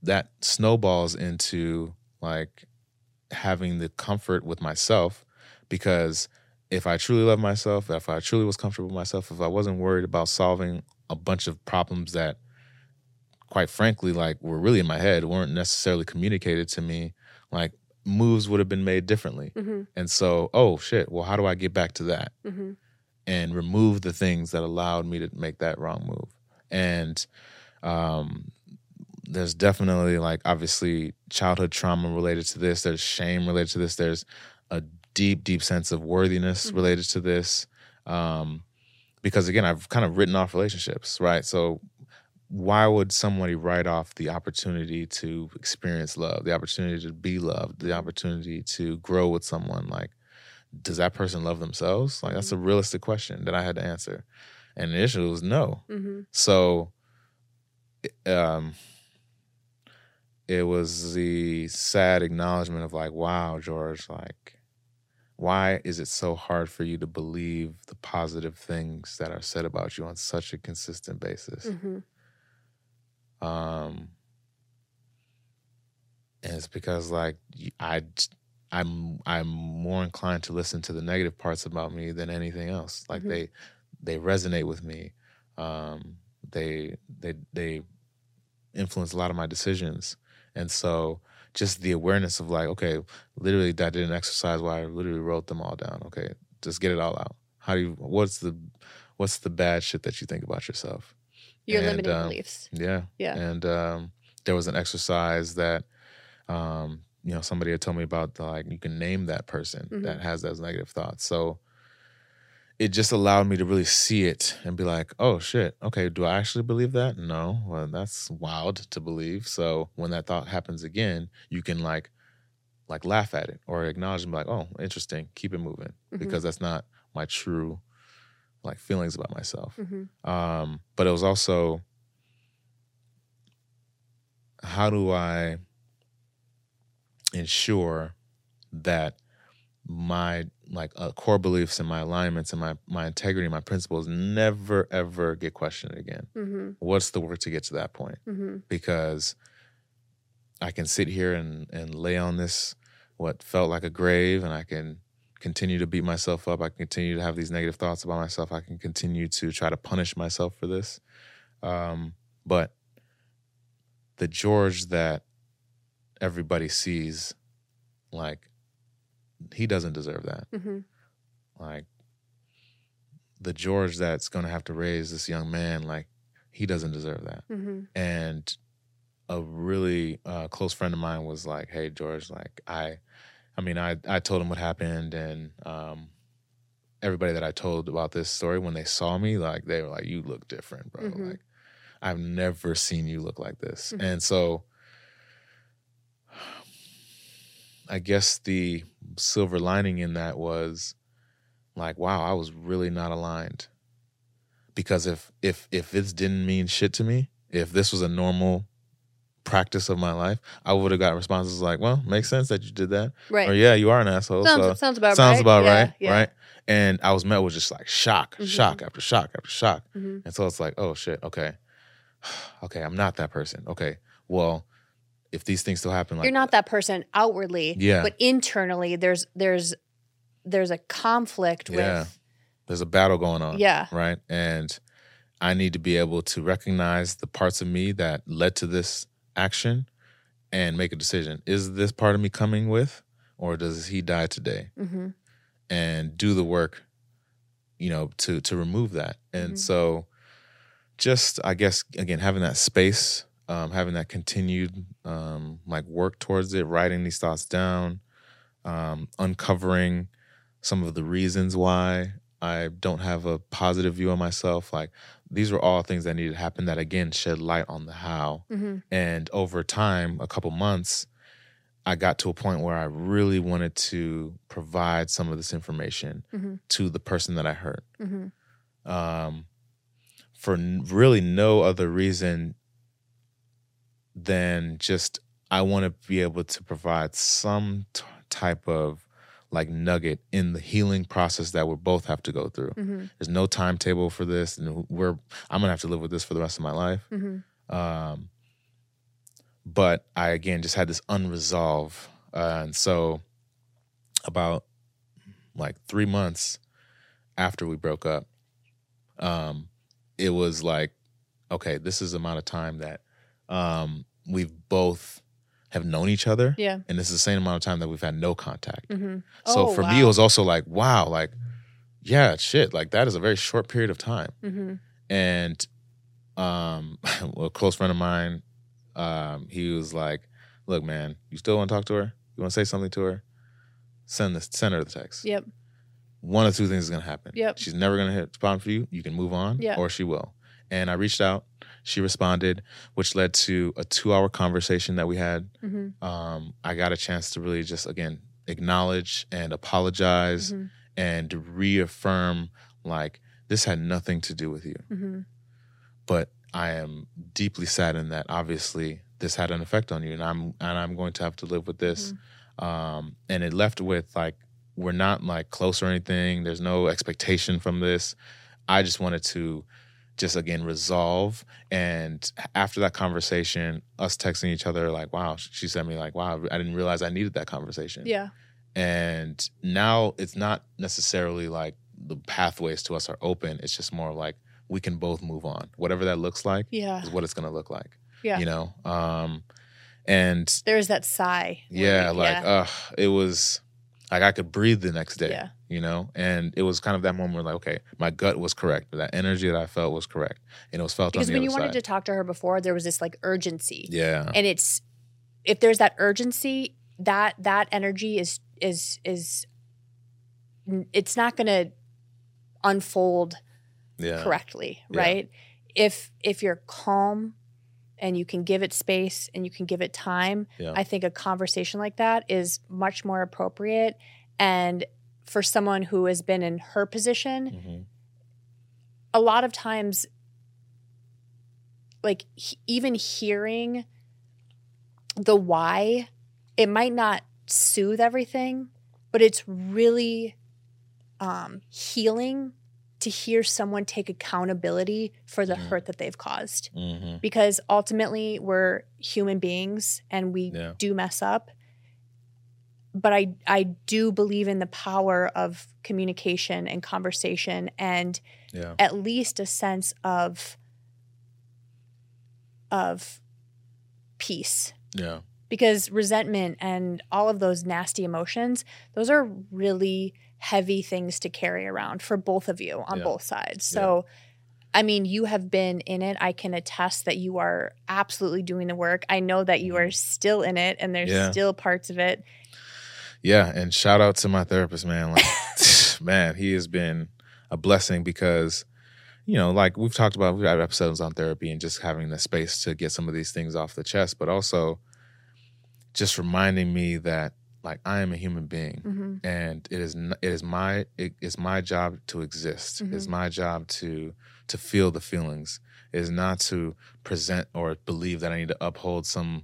that snowballs into like having the comfort with myself because if I truly love myself, if I truly was comfortable with myself, if I wasn't worried about solving a bunch of problems that quite frankly like were really in my head weren't necessarily communicated to me like moves would have been made differently. Mm-hmm. and so oh shit well how do i get back to that? Mm-hmm. and remove the things that allowed me to make that wrong move. And um there's definitely like obviously childhood trauma related to this. There's shame related to this. There's a deep deep sense of worthiness Mhm. related to this. Um because again i've kind of written off relationships right? So why would somebody write off the opportunity to experience love the opportunity to be loved the opportunity to grow with someone? Like does that person love themselves? Like that's a realistic question that i had to answer. And initially issue was no. Mm-hmm. so um it was the sad acknowledgement of like wow george like why is it so hard for you to believe the positive things that are said about you on such a consistent basis? Mm-hmm. Um and it's because like i i'm i'm more inclined to listen to the negative parts about me than anything else. Like Mhm. they they resonate with me. Um they they they influence a lot of my decisions. And so just the awareness of like okay literally that did an exercise where i literally wrote them all down. Okay just get it all out. How do you what's the what's the bad shit that you think about yourself Your And, limiting um, beliefs. yeah. Yeah. And um, there was an exercise that, um, you know, somebody had told me about, the, like, you can name that person Mhm. that has those negative thoughts. So it just allowed me to really see it and be like, oh, shit. Okay. Do I actually believe that? No. Well, that's wild to believe. So when that thought happens again, you can, like, like laugh at it or acknowledge and be like, oh, interesting. Keep it moving Mhm. because that's not my true, like, feelings about myself. Mm-hmm. Um, but it was also how do I ensure that my like uh, core beliefs and my alignments and my my integrity, my principles never ever get questioned again. Mm-hmm. What's the work to get to that point? Mm-hmm. Because I can sit here and and lay on this what felt like a grave, and I can continue to beat myself up. I can continue to have these negative thoughts about myself. I can continue to try to punish myself for this. Um, but the George that everybody sees, like, he doesn't deserve that. Mm-hmm. Like, the George that's going to have to raise this young man, like, he doesn't deserve that. Mm-hmm. And a really uh, close friend of mine was like, "Hey, George, like, I, I mean, I, I told him what happened, and um, everybody that I told about this story, when they saw me, like, they were like, you look different, bro. Mhm. Like, I've never seen you look like this. Mhm. And so, I guess the silver lining in that was like, wow, I was really not aligned. Because if if if this didn't mean shit to me, if this was a normal practice of my life, I would have got responses like, "Well, makes sense that you did that," Right. or "Yeah, you are an asshole." sounds, so sounds about sounds right. about Yeah, right, yeah. right? And I was met with just like shock, Mhm. shock after shock after shock, Mhm. and so it's like, oh shit, okay, okay, I'm not that person. Okay, well, if these things still happen, like You're not that person outwardly, Yeah. but internally there's there's there's a conflict Yeah. with there's a battle going on, yeah. right? And I need to be able to recognize the parts of me that led to this action and make a decision. Is this part of me coming with, or does he die today? Mm-hmm. and do the work you know to to remove that and Mhm. so just i guess again having that space um having that continued um like work towards it writing these thoughts down um uncovering some of the reasons why i don't have a positive view of myself like these were all things that needed to happen that again shed light on the how Mm-hmm. and over time, a couple months, I got to a point where I really wanted to provide some of this information Mhm. to the person that I hurt. Mm-hmm. Um, for n- really no other reason than just I want to be able to provide some t- type of like nugget in the healing process that we both have to go through. Mm-hmm. There's no timetable for this, and we're I'm gonna have to live with this for the rest of my life. Mm-hmm. Um, but I again just had this unresolved, uh, and so about like three months after we broke up, um, it was like, okay, this is the amount of time that um, we've both have known each other, Yeah. and this is the same amount of time that we've had no contact. Mm-hmm. So for me, it was also like, wow, like, yeah, shit, like that is a very short period of time. Mm-hmm. And um, a close friend of mine, um, he was like, look, man, you still want to talk to her? You want to say something to her? Send this, send her the text. Yep. One of two things is gonna happen. Yep. She's never gonna hit respond for you. You can move on, Yeah. or she will. And I reached out. She responded, which led to a two-hour conversation that we had Mm-hmm. um, I got a chance to really just again acknowledge and apologize Mm-hmm. and reaffirm like this had nothing to do with you, Mm-hmm. but I am deeply saddened that obviously this had an effect on you, and I'm and I'm going to have to live with this. Um, and it left with like we're not like close or anything. There's no expectation from this. I just wanted to just again resolve and after that conversation us texting each other like wow she sent me like wow i didn't realize i needed that conversation Yeah. and now it's not necessarily like the pathways to us are open it's just more like we can both move on whatever that looks like Yeah. is what it's to look like Yeah. you know um and There's that sigh. yeah like yeah. uh it was like i could breathe the next day Yeah. you know and it was kind of that moment where like okay my gut was correct that energy that i felt was correct and it was felt because on the when you other wanted to talk to her before, there was this like urgency. yeah and it's if there's that urgency that that energy is is is it's not going to unfold yeah correctly Yeah. right if if you're calm and you can give it space and you can give it time Yeah. i think a conversation like that is much more appropriate and for someone who has been in her position Mhm. a lot of times like he- even hearing the why it might not soothe everything but it's really um, healing to hear someone take accountability for the Mhm. hurt that they've caused Mhm. because ultimately we're human beings and we Yeah. do mess up but I, I do believe in the power of communication and conversation and yeah at least a sense of of peace yeah because resentment and all of those nasty emotions those are really heavy things to carry around for both of you on Yeah. both sides so i mean you have been in it i can attest that you are absolutely doing the work i know that you are still in it and there's Mm-hmm. Yeah. still parts of it Yeah, and shout out to my therapist, man. Like, man, he has been a blessing because, you know, like we've talked about, we've had episodes on therapy and just having the space to get some of these things off the chest, but also just reminding me that like I am a human being hmm and it is it is my it is my job to exist. It is Mhm. my job to to feel the feelings. It is not to present or believe that I need to uphold some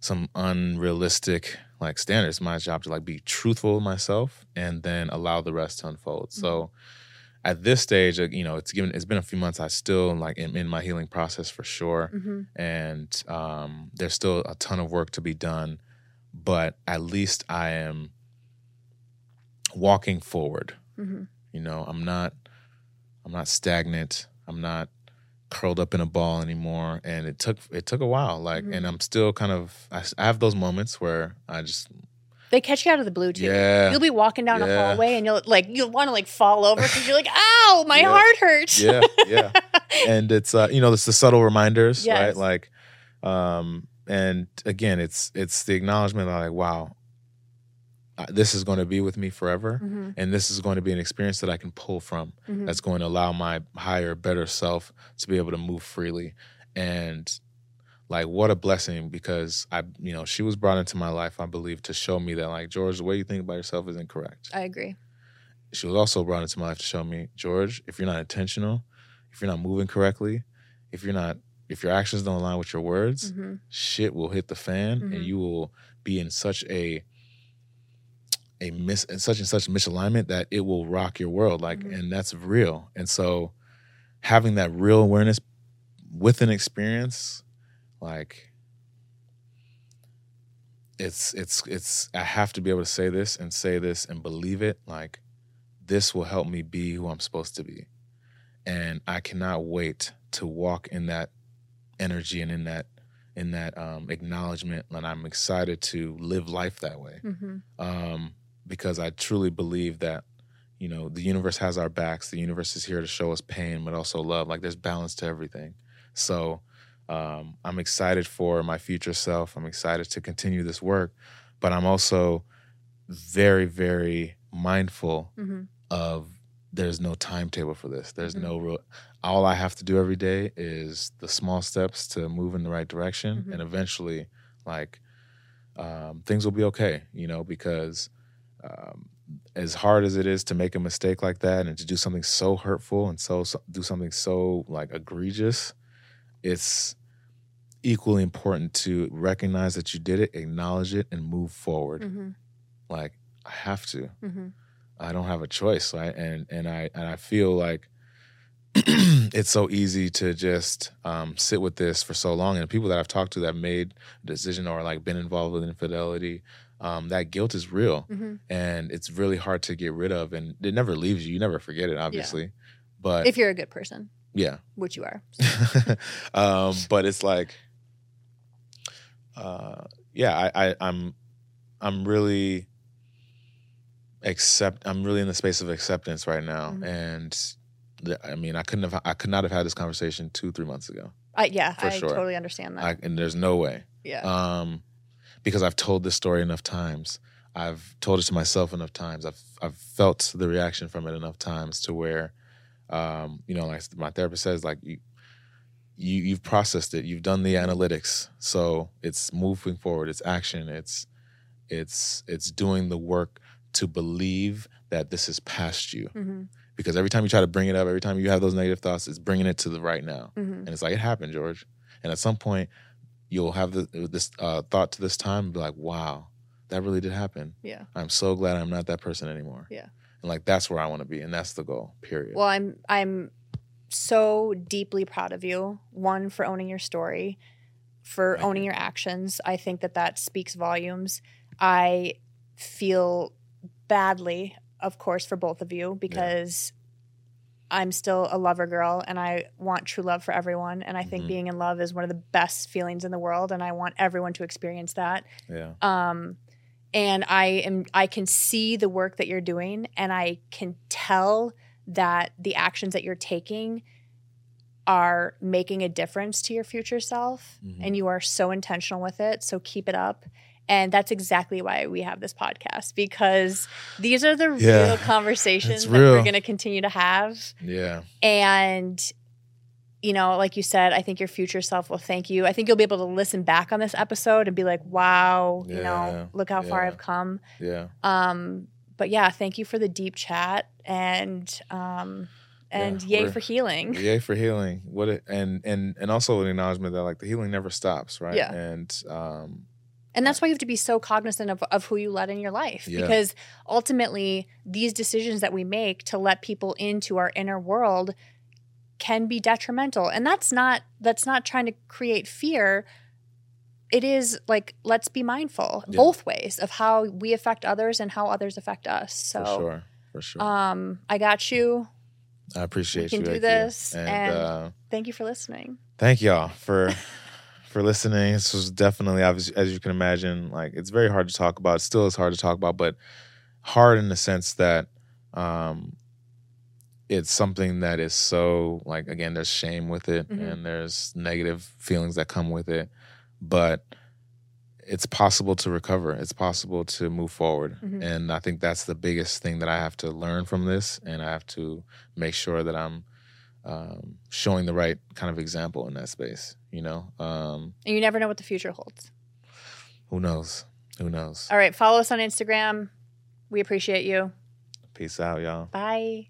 some unrealistic like standards. My job to like be truthful with myself and then allow the rest to unfold. So at this stage, uh, you know, it's given it's been a few months. I still like am in my healing process for sure hmm and um, there's still a ton of work to be done, but at least I am walking forward. hmm You know, I'm not, I'm not stagnant. I'm not curled up in a ball anymore. And it took, it took a while. Like, Mhm. and I'm still kind of, I, I, have those moments where I just, they catch you out of the blue too yeah, You'll be walking down a hallway and you'll like you'll want to like fall over because you're like, ow, my Yeah. heart hurts. yeah, yeah. and it's uh you know it's the subtle reminders right like um and again it's it's the acknowledgement like wow this is going to be with me forever Mhm, and this is going to be an experience that i can pull from mhm. that's going to allow my higher better self to be able to move freely and like what a blessing because i you know she was brought into my life i believe to show me that like george the way you think about yourself is incorrect I agree. she was also brought into my life to show me, George, if you're not intentional, if you're not moving correctly, if you're not, if your actions don't align with your words, hmm shit will hit the fan, Mhm. and you will be in such a a miss, in such and such misalignment that it will rock your world. Like, Mhm. and that's real. And so, having that real awareness with an experience, like, it's it's it's I have to be able to say this and say this and believe it like this will help me be who I'm supposed to be. And I cannot wait to walk in that energy and in that in that um, acknowledgement and I'm excited to live life that way. hmm Um, because I truly believe that you know the universe has our backs. The universe is here to show us pain but also love. Like there's balance to everything. So um, I'm excited for my future self. I'm excited to continue this work, but I'm also very, very mindful hmm of there's no timetable for this. There's Mhm. no real. All I have to do every day is the small steps to move in the right direction, Mhm. and eventually, like um, things will be okay. You know, because um, as hard as it is to make a mistake like that and to do something so hurtful and so, so do something so like egregious, it's equally important to recognize that you did it, acknowledge it, and move forward. hmm Like I have to. hmm I don't have a choice, right? And and I and I feel like it's so easy to just um, sit with this for so long. And people that I've talked to that made a decision or like been involved with infidelity, um, that guilt is real, hmm and it's really hard to get rid of. And it never leaves you. You never forget it, obviously. But If you're a good person, yeah, which you are. um, but it's like, uh, yeah, I, I, I'm, I'm really accept. I'm really in the space of acceptance right now, Mhm. and I mean, I couldn't have, I could not have had this conversation two, three months ago. I, yeah, I sure. totally understand that. I, and there's no way, yeah. um, because I've told this story enough times. I've told it to myself enough times. I've, I've felt the reaction from it enough times to where, um, you know, like my therapist says, like you, you you've processed it you've done the analytics so it's moving forward it's action it's it's it's doing the work to believe that this is past you hmm because every time you try to bring it up every time you have those negative thoughts it's bringing it to the right now hmm and it's like it happened george and at some point you'll have the, this uh, thought to this time and be like wow that really did happen Yeah. i'm so glad i'm not that person anymore Yeah. and like that's where i want to be and that's the goal period Well, I'm I'm so deeply proud of you. One for owning your story, for Thank owning you. your actions. I think that that speaks volumes. I feel badly, of course, for both of you because I'm still a lover girl and I want true love for everyone. And I think Mhm. being in love is one of the best feelings in the world, and I want everyone to experience that. yeah um and i am i can see the work that you're doing and i can tell that the actions that you're taking are making a difference to your future self Mhm. and you are so intentional with it so keep it up and that's exactly why we have this podcast because these are the Yeah, real conversations it's that we're going to continue to have. Yeah. And you know like you said i think your future self will thank you. I think you'll be able to listen back on this episode and be like wow you know look how far i've come. Yeah. Um but yeah thank you for the deep chat and um and Yeah, yay for healing. Yay for healing. What it, and and and also an acknowledgement that like the healing never stops, right? Yeah. And um, and that's why you have to be so cognizant of, of who you let in your life. Yeah. because ultimately these decisions that we make to let people into our inner world can be detrimental. And that's not that's not trying to create fear. It is like let's be mindful Yeah. both ways of how we affect others and how others affect us. So for sure, for sure, um i got you. I appreciate can you. do this, and, and- uh, thank you for listening. thank y'all for for listening. This was definitely, obvious, as you can imagine, like it's very hard to talk about. Still, is hard to talk about, but hard in the sense that um, it's something that is so like again, there's shame with it, Mhm. and there's negative feelings that come with it, but it's possible to recover. It's possible to move forward, Mhm. and I think that's the biggest thing that I have to learn from this, and I have to make sure that I'm um, showing the right kind of example in that space. You know, um, and you never know what the future holds who knows? Who knows? all right follow us on instagram we appreciate you Peace out, y'all. bye